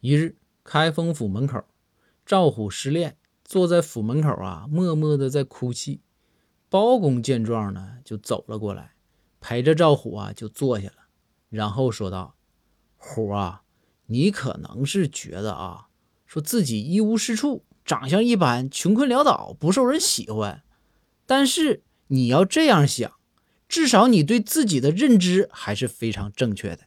一日开封府门口赵虎失恋坐在府门口啊默默的在哭泣。包公见状呢就走了过来陪着赵虎啊就坐下了然后说道虎啊你可能是觉得啊说自己一无是处长相一般穷困潦倒不受人喜欢。但是你要这样想至少你对自己的认知还是非常正确的